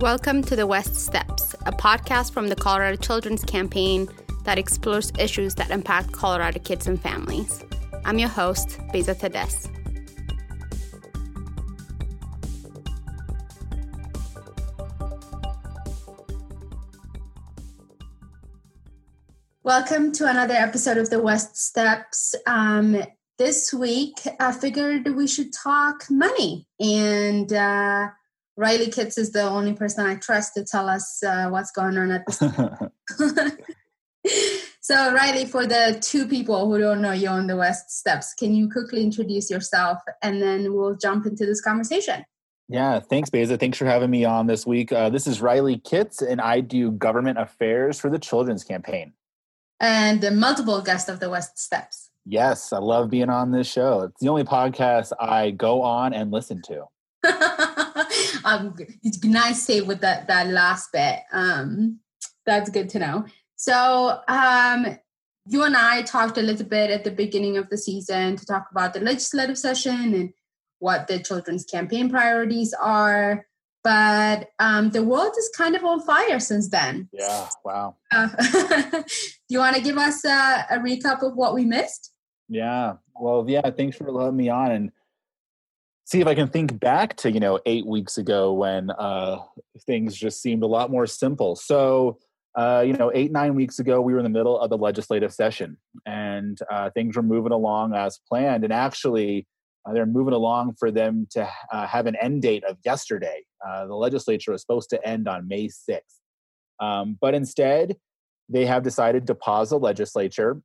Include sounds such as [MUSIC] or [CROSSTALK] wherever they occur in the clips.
Welcome to the West Steps, a podcast from the Colorado Children's Campaign that explores issues that impact Colorado kids and families. I'm your host, Beza Tedes. Welcome to another episode of the West Steps. Um, this week, I figured we should talk money. And uh, Riley Kitts is the only person I trust to tell us uh, what's going on at this [LAUGHS] [LAUGHS] so, Riley, for the two people who don't know you on the West Steps, can you quickly introduce yourself and then we'll jump into this conversation? Yeah, thanks, Beza. Thanks for having me on this week. Uh, this is Riley Kitts, and I do government affairs for the Children's Campaign and the multiple guests of the West Steps. Yes, I love being on this show. It's the only podcast I go on and listen to. [LAUGHS] um, it's nice save with that that last bit. Um, that's good to know. So um, you and I talked a little bit at the beginning of the season to talk about the legislative session and what the children's campaign priorities are but um, the world is kind of on fire since then. Yeah, wow. Uh, [LAUGHS] do you want to give us a, a, recap of what we missed? Yeah, well, yeah, thanks for letting me on and see if I can think back to, you know, eight weeks ago when uh, things just seemed a lot more simple. So, uh, you know, eight, nine weeks ago, we were in the middle of the legislative session and uh, things were moving along as planned. And actually, uh, they're moving along for them to uh, have an end date of yesterday. Uh, the legislature was supposed to end on May 6th. Um, but instead, they have decided to pause the legislature,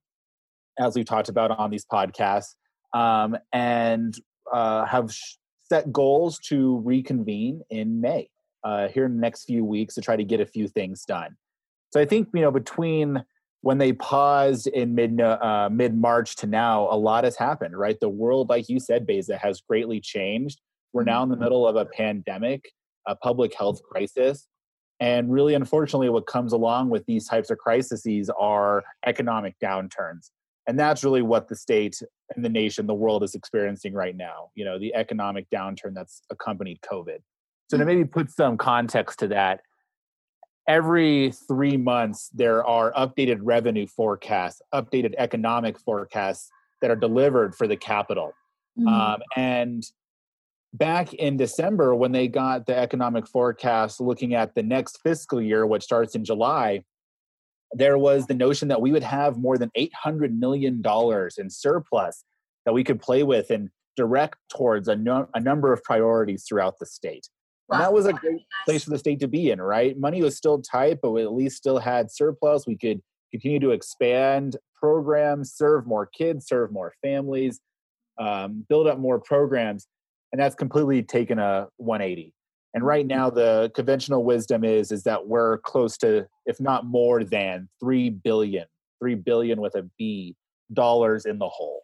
as we've talked about on these podcasts, um, and uh, have sh- set goals to reconvene in May uh, here in the next few weeks to try to get a few things done. So I think, you know, between when they paused in mid uh, mid March to now, a lot has happened, right? The world, like you said, Beza, has greatly changed. We're now in the mm-hmm. middle of a pandemic, a public health crisis, and really, unfortunately, what comes along with these types of crises are economic downturns, and that's really what the state and the nation, the world, is experiencing right now. You know, the economic downturn that's accompanied COVID. So to mm. maybe put some context to that, every three months there are updated revenue forecasts updated economic forecasts that are delivered for the capital mm-hmm. um, and back in december when they got the economic forecast looking at the next fiscal year which starts in july there was the notion that we would have more than $800 million in surplus that we could play with and direct towards a, no, a number of priorities throughout the state and that was a great place for the state to be in, right? Money was still tight, but we at least still had surplus. We could continue to expand programs, serve more kids, serve more families, um, build up more programs. And that's completely taken a 180. And right now, the conventional wisdom is is that we're close to, if not more than, three billion, three billion with a B dollars in the hole.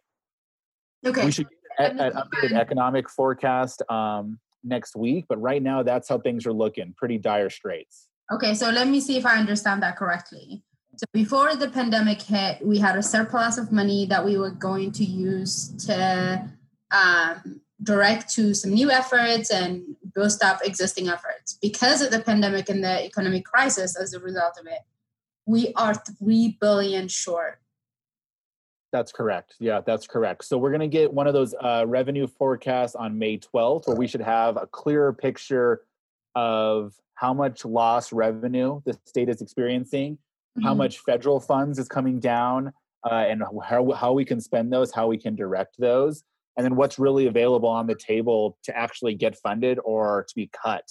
Okay. We should get an updated economic forecast um, next week. But right now, that's how things are looking pretty dire straits. Okay, so let me see if I understand that correctly. So before the pandemic hit, we had a surplus of money that we were going to use to um, direct to some new efforts and boost up existing efforts. Because of the pandemic and the economic crisis as a result of it, we are three billion short that's correct. Yeah, that's correct. So we're going to get one of those uh, revenue forecasts on May 12th, where we should have a clearer picture of how much lost revenue the state is experiencing, mm-hmm. how much federal funds is coming down, uh, and how, how we can spend those, how we can direct those, and then what's really available on the table to actually get funded or to be cut.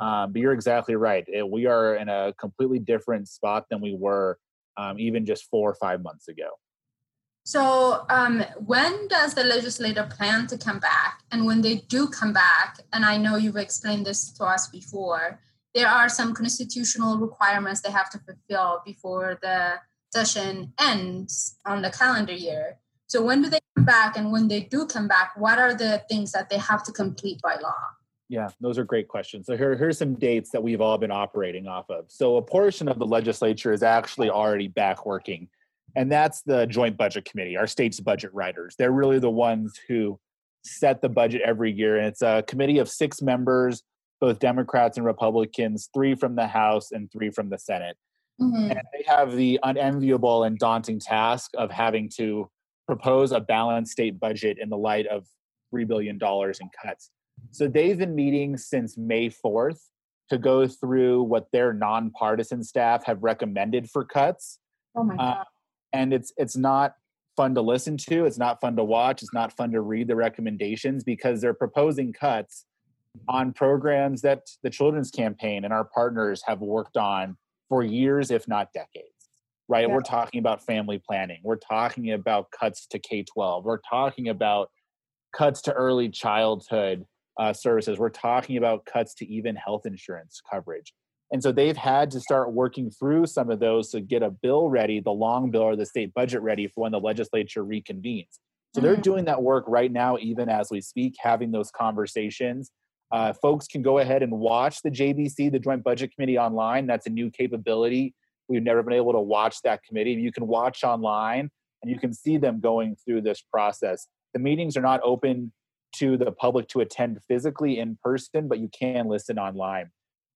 Um, but you're exactly right. It, we are in a completely different spot than we were um, even just four or five months ago. So, um, when does the legislator plan to come back? And when they do come back, and I know you've explained this to us before, there are some constitutional requirements they have to fulfill before the session ends on the calendar year. So, when do they come back? And when they do come back, what are the things that they have to complete by law? Yeah, those are great questions. So here, here's some dates that we've all been operating off of. So a portion of the legislature is actually already back working and that's the Joint Budget Committee, our state's budget writers. They're really the ones who set the budget every year, and it's a committee of six members, both Democrats and Republicans, three from the House and three from the Senate. Mm-hmm. And they have the unenviable and daunting task of having to propose a balanced state budget in the light of $3 billion in cuts. So they've been meeting since May 4th to go through what their nonpartisan staff have recommended for cuts. Oh my uh, God. Uh, and it's it's not fun to listen to, it's not fun to watch, it's not fun to read the recommendations because they're proposing cuts on programs that the children's campaign and our partners have worked on for years if not decades right yeah. we're talking about family planning we're talking about cuts to k-12 we're talking about cuts to early childhood uh, services. We're talking about cuts to even health insurance coverage. And so they've had to start working through some of those to get a bill ready, the long bill or the state budget ready for when the legislature reconvenes. So mm-hmm. they're doing that work right now, even as we speak, having those conversations. Uh, folks can go ahead and watch the JBC, the Joint Budget Committee, online. That's a new capability. We've never been able to watch that committee. You can watch online and you can see them going through this process. The meetings are not open to the public to attend physically in person, but you can listen online.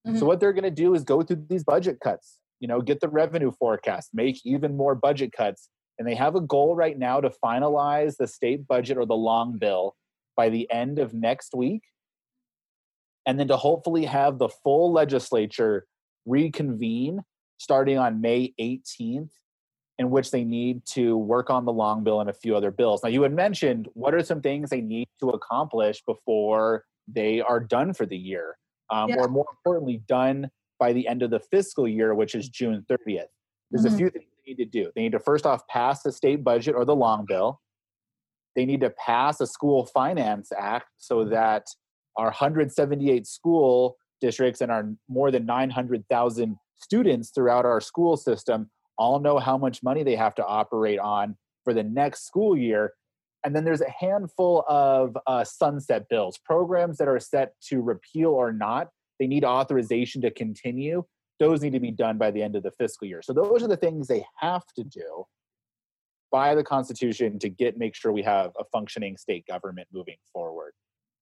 Mm-hmm. So what they're going to do is go through these budget cuts, you know, get the revenue forecast, make even more budget cuts. And they have a goal right now to finalize the state budget or the long bill by the end of next week. And then to hopefully have the full legislature reconvene starting on May 18th in which they need to work on the long bill and a few other bills. Now, you had mentioned what are some things they need to accomplish before they are done for the year, um, yeah. or more importantly, done by the end of the fiscal year, which is June 30th. There's mm-hmm. a few things they need to do. They need to first off pass the state budget or the long bill. They need to pass a school finance act so that our 178 school districts and our more than 900,000 students throughout our school system all know how much money they have to operate on for the next school year. And then there's a handful of uh, sunset bills, programs that are set to repeal or not. They need authorization to continue. Those need to be done by the end of the fiscal year. So those are the things they have to do by the Constitution to get make sure we have a functioning state government moving forward.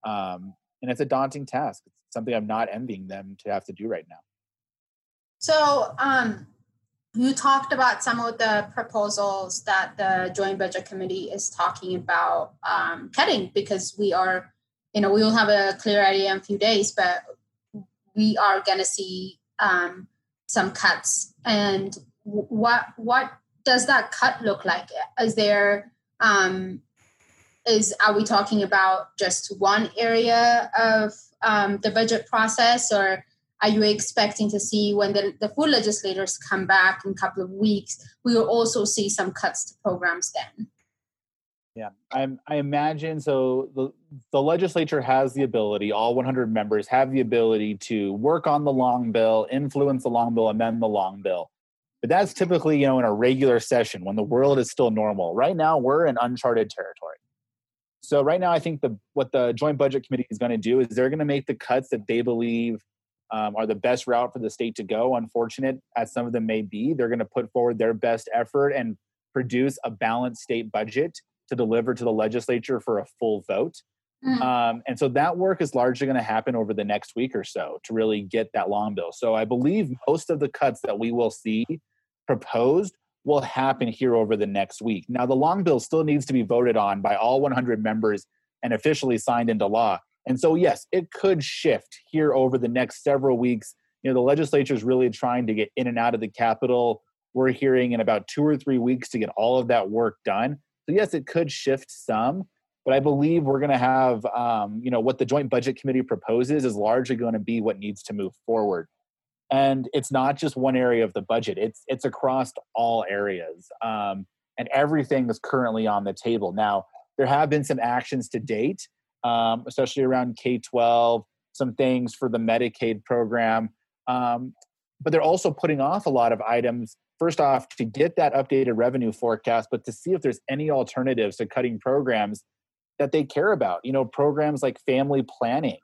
Um, and it's a daunting task. It's something I'm not envying them to have to do right now. So, um, you talked about some of the proposals that the Joint Budget Committee is talking about um, cutting because we are, you know, we will have a clear idea in a few days, but we are going to see um, some cuts. And what what does that cut look like? Is there um, is are we talking about just one area of um, the budget process? Or are you expecting to see when the, the full legislators come back in a couple of weeks we will also see some cuts to programs then? Yeah i, I imagine so the, the legislature has the ability all 100 members have the ability to work on the long bill influence the long bill amend the long bill. But that's typically you know in a regular session when the world is still normal. Right now we're in uncharted territory so right now i think the what the joint budget committee is going to do is they're going to make the cuts that they believe um, are the best route for the state to go. Unfortunate as some of them may be, they're going to put forward their best effort and produce a balanced state budget to deliver to the legislature for a full vote. Mm-hmm. Um, and so that work is largely going to happen over the next week or so to really get that long bill. So I believe most of the cuts that we will see proposed will happen here over the next week. Now, the long bill still needs to be voted on by all 100 members and officially signed into law. And so, yes, it could shift here over the next several weeks. You know, the legislature is really trying to get in and out of the Capitol. We're hearing in about two or three weeks to get all of that work done. So, yes, it could shift some, but I believe we're going to have, um, you know, what the Joint Budget Committee proposes is largely going to be what needs to move forward. And it's not just one area of the budget; it's it's across all areas, um, and everything is currently on the table. Now, there have been some actions to date um, especially around K 12, some things for the Medicaid program. Um, but they're also putting off a lot of items, first off, to get that updated revenue forecast, but to see if there's any alternatives to cutting programs that they care about. You know, programs like family planning.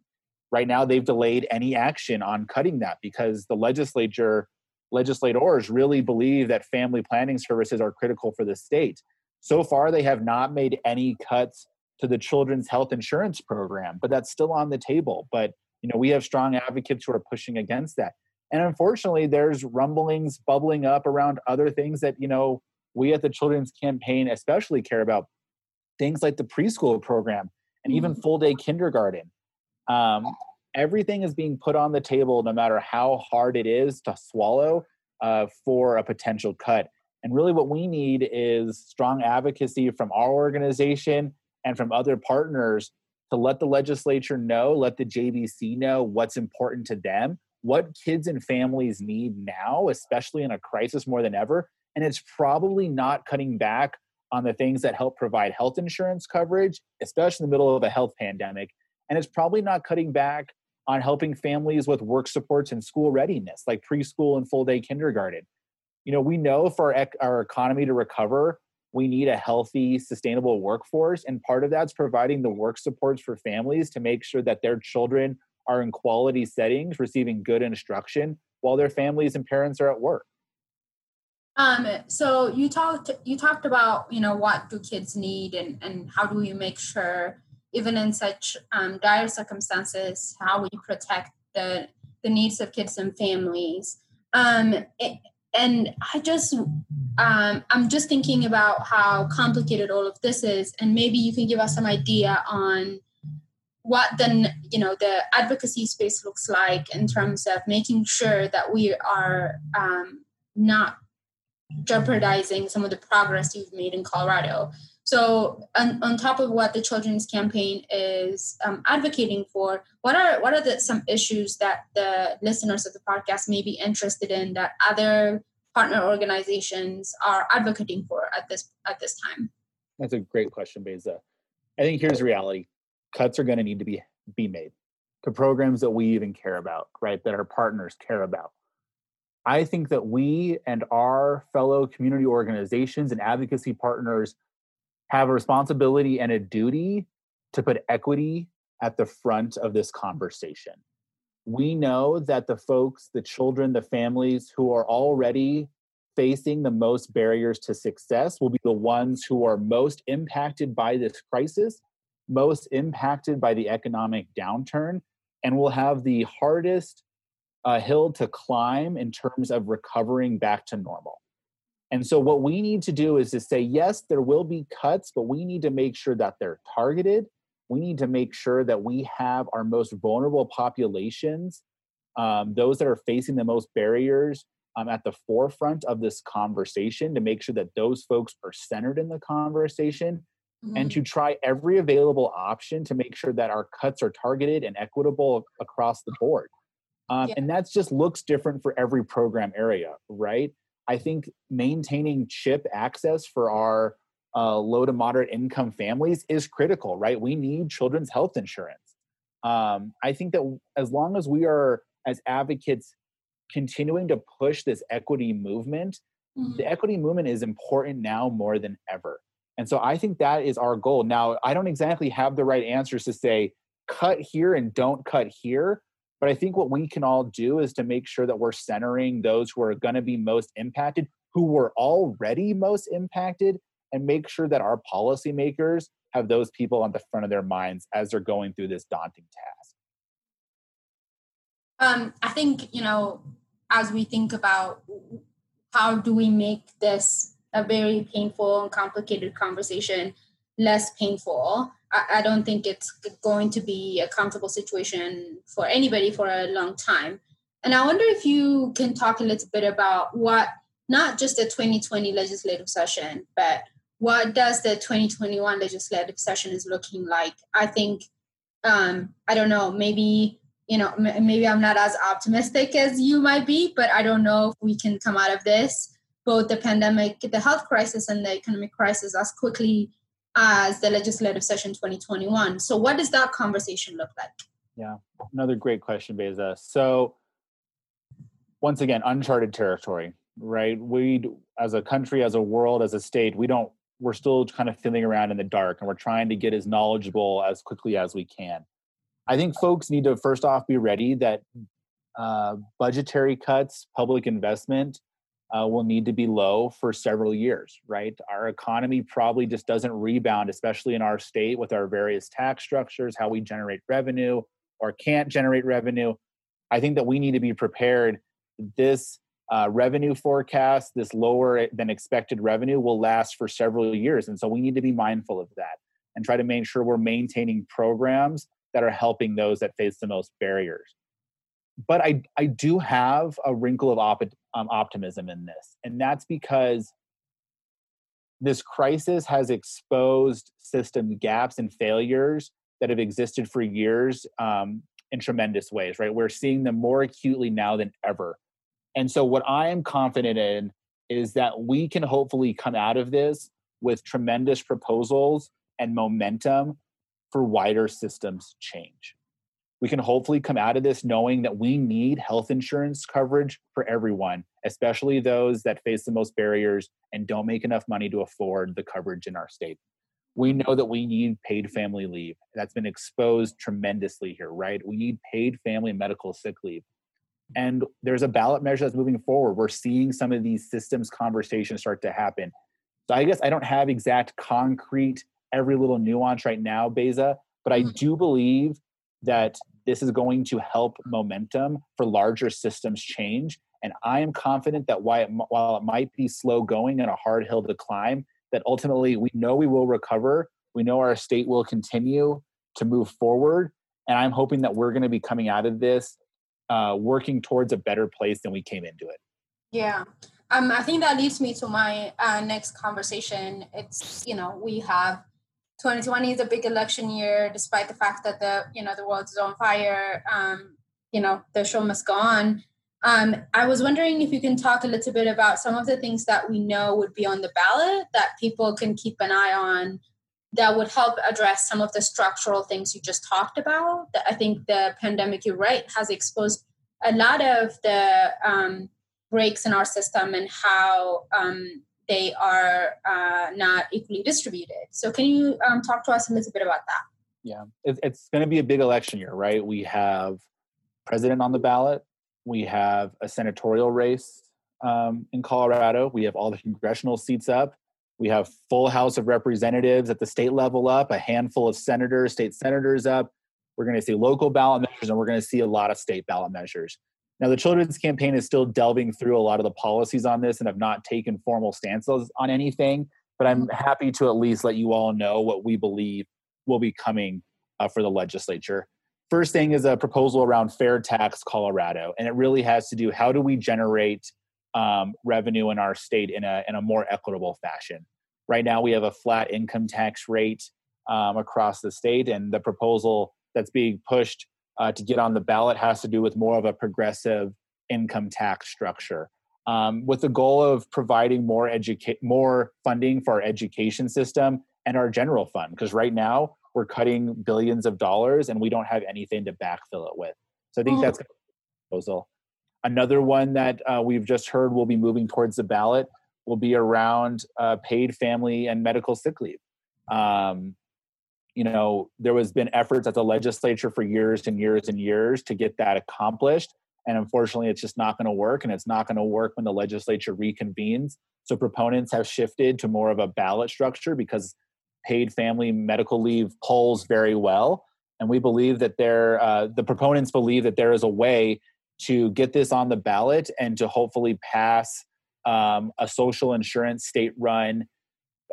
Right now, they've delayed any action on cutting that because the legislature legislators really believe that family planning services are critical for the state. So far, they have not made any cuts to the children's health insurance program, but that's still on the table. But you know, we have strong advocates who are pushing against that. And unfortunately, there's rumblings bubbling up around other things that, you know, we at the Children's Campaign especially care about. Things like the preschool program and even mm-hmm. full day kindergarten. Um, everything is being put on the table, no matter how hard it is to swallow uh, for a potential cut. And really, what we need is strong advocacy from our organization and from other partners to let the legislature know, let the JBC know what's important to them, what kids and families need now, especially in a crisis more than ever. And it's probably not cutting back on the things that help provide health insurance coverage, especially in the middle of a health pandemic. And it's probably not cutting back on helping families with work supports and school readiness, like preschool and full day kindergarten. You know, we know for our, our economy to recover, we need a healthy, sustainable workforce. And part of that's providing the work supports for families to make sure that their children are in quality settings, receiving good instruction while their families and parents are at work. Um, so you talked you talked about you know what do kids need and and how do we make sure even in such um, dire circumstances how we protect the the needs of kids and families. Um, it, and I just um, I'm just thinking about how complicated all of this is, and maybe you can give us some idea on what then you know the advocacy space looks like in terms of making sure that we are um, not jeopardizing some of the progress you've made in Colorado. So, on, on top of what the Children's Campaign is um, advocating for, what are what are the some issues that the listeners of the podcast may be interested in that other partner organizations are advocating for at this at this time? That's a great question, Beza. I think here's the reality: cuts are going to need to be be made to programs that we even care about, right? That our partners care about. I think that we and our fellow community organizations and advocacy partners have a responsibility and a duty to put equity at the front of this conversation. We know that the folks, the children, the families who are already facing the most barriers to success will be the ones who are most impacted by this crisis most impacted by the economic downturn and will have the hardest uh, hill to climb in terms of recovering back to normal. And so, what we need to do is to say, yes, there will be cuts, but we need to make sure that they're targeted. We need to make sure that we have our most vulnerable populations, um, those that are facing the most barriers, um, at the forefront of this conversation to make sure that those folks are centered in the conversation mm-hmm. and to try every available option to make sure that our cuts are targeted and equitable across the board. Um, yeah. And that just looks different for every program area, right? I think maintaining chip access for our uh, low to moderate income families is critical, right? We need children's health insurance. Um, I think that as long as we are, as advocates, continuing to push this equity movement, mm-hmm. the equity movement is important now more than ever. And so I think that is our goal. Now, I don't exactly have the right answers to say cut here and don't cut here, but I think what we can all do is to make sure that we're centering those who are going to be most impacted, who were already most impacted, and make sure that our policymakers have those people on the front of their minds as they're going through this daunting task. Um, I think, you know, as we think about how do we make this a very painful and complicated conversation less painful. I, I don't think it's going to be a comfortable situation for anybody for a long time. And I wonder if you can talk a little bit about what not just the 2020 legislative session, but what does the 2021 legislative session is looking like? I think um, I don't know, maybe you know, m- maybe I'm not as optimistic as you might be, but I don't know if we can come out of this both the pandemic, the health crisis, and the economic crisis as quickly as the legislative session 2021. So, what does that conversation look like? Yeah, another great question, Beza. So, once again, uncharted territory, right? We, as a country, as a world, as a state, we don't, we're still kind of feeling around in the dark and we're trying to get as knowledgeable as quickly as we can. I think folks need to first off be ready that uh, budgetary cuts, public investment uh, will need to be low for several years, right? Our economy probably just doesn't rebound, especially in our state with our various tax structures, how we generate revenue or can't generate revenue. I think that we need to be prepared. This uh, revenue forecast, this lower than expected revenue, will last for several years. And so we need to be mindful of that and try to make sure we're maintaining programs that are helping those that face the most barriers. But I, I do have a wrinkle of op- um, optimism in this, and that's because this crisis has exposed system gaps and failures that have existed for years um, in tremendous ways, right? We're seeing them more acutely now than ever. And so, what I am confident in is that we can hopefully come out of this with tremendous proposals and momentum for wider systems change. We can hopefully come out of this knowing that we need health insurance coverage for everyone, especially those that face the most barriers and don't make enough money to afford the coverage in our state. We know that we need paid family leave. That's been exposed tremendously here, right? We need paid family medical sick leave. And there's a ballot measure that's moving forward. We're seeing some of these systems conversations start to happen. So I guess I don't have exact concrete every little nuance right now, Beza, but I mm-hmm. do believe that this is going to help momentum for larger systems change. And I am confident that while it, might be slow going and a hard hill to climb, that ultimately we know we will recover. We know our state will continue to move forward. And I'm hoping that we're going to be coming out of this uh, working towards a better place than we came into it. Yeah. Um, I think that leads me to my uh, next conversation. It's, you know, we have 2020 is a big election year, despite the fact that the, you know, the world is on fire. Um, you know, the show must go on. Um, I was wondering if you can talk a little bit about some of the things that we know would be on the ballot that people can keep an eye on that would help address some of the structural things you just talked about. I think the pandemic, you're right, has exposed a lot of the um, breaks in our system and how um, they are uh, not equally distributed. So, can you um, talk to us a little bit about that? Yeah, it's going to be a big election year, right? We have president on the ballot, we have a senatorial race um, in Colorado, we have all the congressional seats up we have full House of Representatives at the state level up, a handful of senators, state senators up. We're going to see local ballot measures, and we're going to see a lot of state ballot measures. Now, the Children's Campaign is still delving through a lot of the policies on this and have not taken formal stances on anything, but I'm mm-hmm. happy to at least let you all know what we believe will be coming uh, for the legislature. First thing is a proposal around fair tax Colorado, and it really has to do how do we generate um, revenue in our state in a in a more equitable fashion. Right now, we have a flat income tax rate um, across the state, and the proposal that's being pushed uh, to get on the ballot has to do with more of a progressive income tax structure, um, with the goal of providing more educate more funding for our education system and our general fund. Because right now we're cutting billions of dollars, and we don't have anything to backfill it with. So I think that's a proposal. Another one that uh, we've just heard will be moving towards the ballot will be around uh, paid family and medical sick leave. Um, you know, there has been efforts at the legislature for years and years and years to get that accomplished, and unfortunately, it's just not going to work, and it's not going to work when the legislature reconvenes. So proponents have shifted to more of a ballot structure because paid family medical leave polls very well, and we believe that there, uh, the proponents believe that there is a way to get this on the ballot and to hopefully pass um, a social insurance state run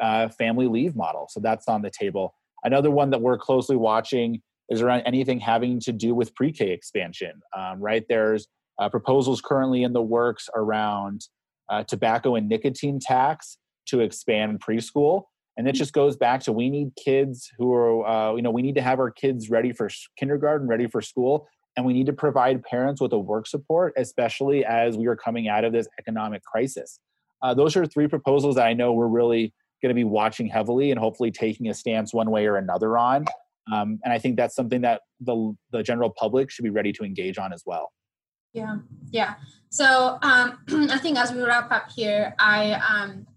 uh, family leave model. So that's on the table. Another one that we're closely watching is around anything having to do with pre K expansion, um, right? There's uh, proposals currently in the works around uh, tobacco and nicotine tax to expand preschool. And it just goes back to we need kids who are, uh, you know, we need to have our kids ready for kindergarten, ready for school and we need to provide parents with a work support, especially as we are coming out of this economic crisis. Uh, those are three proposals that I know we're really going to be watching heavily and hopefully taking a stance one way or another on. Um, and I think that's something that the the general public should be ready to engage on as well. Yeah, yeah. So um, [CLEARS THROAT] I think as we wrap up here, I um,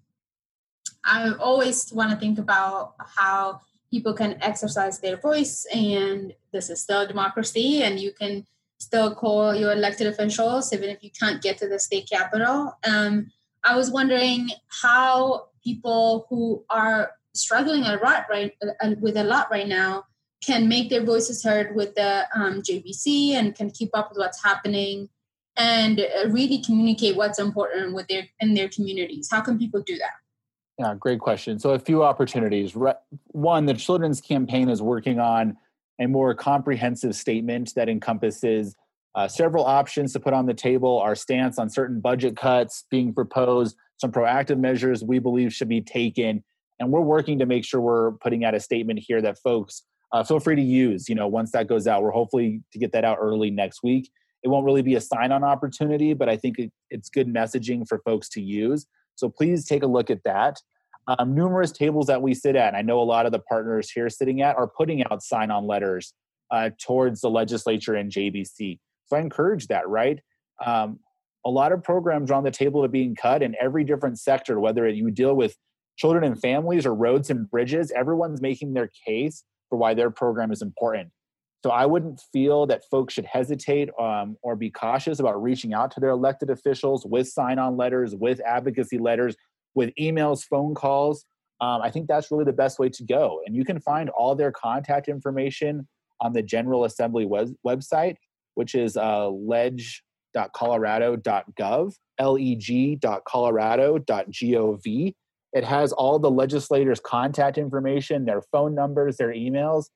I always want to think about how people can exercise their voice and this is still democracy and you can still call your elected officials, even if you can't get to the state capitol. Um, I was wondering how people who are struggling a lot right uh, with a lot right now can make their voices heard with the um, JBC and can keep up with what's happening and uh, really communicate what's important with their in their communities. How can people do that? Yeah, great question. So a few opportunities. One, the Children's Campaign is working on a more comprehensive statement that encompasses uh, several options to put on the table, our stance on certain budget cuts being proposed, some proactive measures we believe should be taken, and we're working to make sure we're putting out a statement here that folks uh, feel free to use. You know, once that goes out, we're hopefully to get that out early next week. It won't really be a sign-on opportunity, but I think it, it's good messaging for folks to use. So please take a look at that. Um, numerous tables that we sit at, I know a lot of the partners here sitting at are putting out sign-on letters uh, towards the legislature and JBC. So I encourage that, right? Um, a lot of programs are on the table of being cut in every different sector, whether you deal with children and families or roads and bridges, everyone's making their case for why their program is important. So I wouldn't feel that folks should hesitate um, or be cautious about reaching out to their elected officials with sign on letters, with advocacy letters, with emails, phone calls. Um, I think that's really the best way to go. And you can find all their contact information on the General Assembly web- website, which is uh, leg.colorado.gov, leg.colorado.gov. It has all the legislators' contact information, their phone numbers, their emails.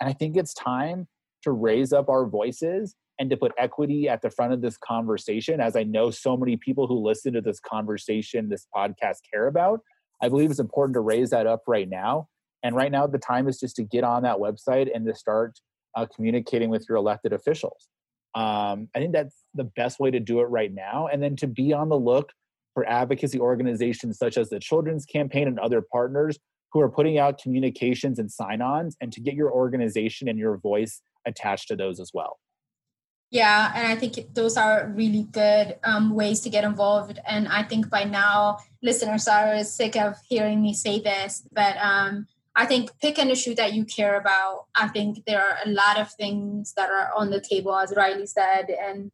And I think it's time to raise up our voices and to put equity at the front of this conversation, as I know so many people who listen to this conversation, this podcast care about. I believe it's important to raise that up right now. And right now, the time is just to get on that website and to start uh, communicating with your elected officials. Um, I think that's the best way to do it right now. And then to be on the look for advocacy organizations such as the Children's Campaign and other partners who are putting out communications and sign ons, and to get your organization and your voice attached to those as well. Yeah, and I think those are really good um, ways to get involved. And I think by now, listeners are sick of hearing me say this, but um, I think pick an issue that you care about. I think there are a lot of things that are on the table, as Riley said, and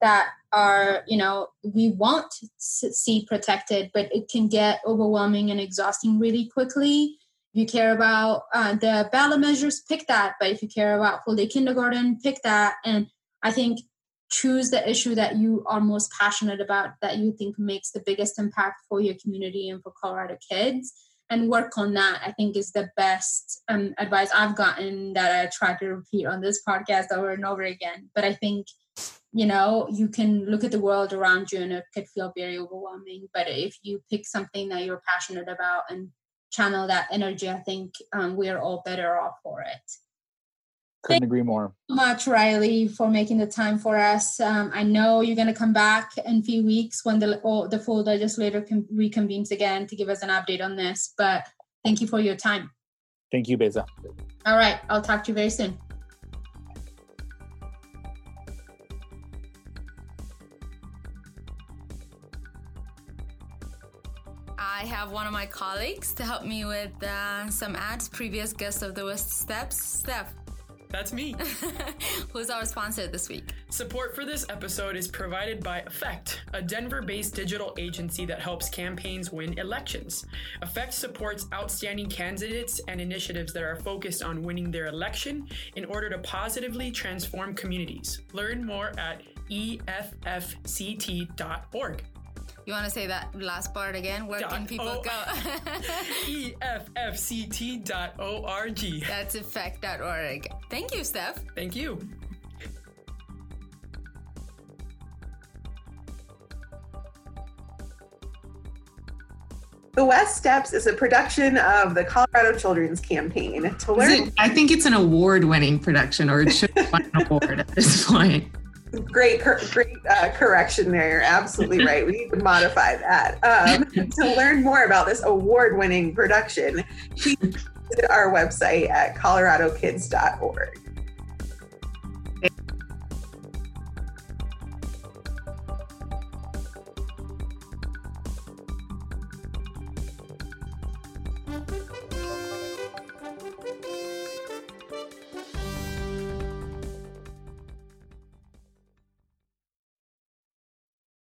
that are you know we want to see protected but it can get overwhelming and exhausting really quickly. If you care about uh, the ballot measures pick that but if you care about full day kindergarten pick that. And i think choose the issue that you are most passionate about that you think makes the biggest impact for your community and for colorado kids and work on that i think is the best um, advice i've gotten that i try to repeat on this podcast over and over again. But i think you know you can look at the world around you and it could feel very overwhelming. But if you pick something that you're passionate about and channel that energy i think um, we're all better off for it couldn't Thank agree more. so much riley for making the time for us. Um, i know you're going to come back in a few weeks when the, oh, the full legislature reconvenes again to give us an update on this but thank you for your time. Thank you beza. All right i'll talk to you very soon. I have one of my colleagues to help me with uh, some ads. Previous guest of the West Steps, Steph. That's me. [LAUGHS] Who's our sponsor this week? Support for this episode is provided by Effect, a Denver based digital agency that helps campaigns win elections. Effect supports outstanding candidates and initiatives that are focused on winning their election in order to positively transform communities. Learn more at EFFCT.org. You want to say that last part again? Where dot can people o- go? [LAUGHS] EFFCT.org. That's effect.org. Thank you, Steph. Thank you. The West Steps is a production of the Colorado Children's Campaign. To learn, I think it's an award-winning production, or it should win an award at this point. Great, great uh, correction there. You're absolutely right. We need to modify that. Um, to learn more about this award winning production, please visit our website at coloradokids.org.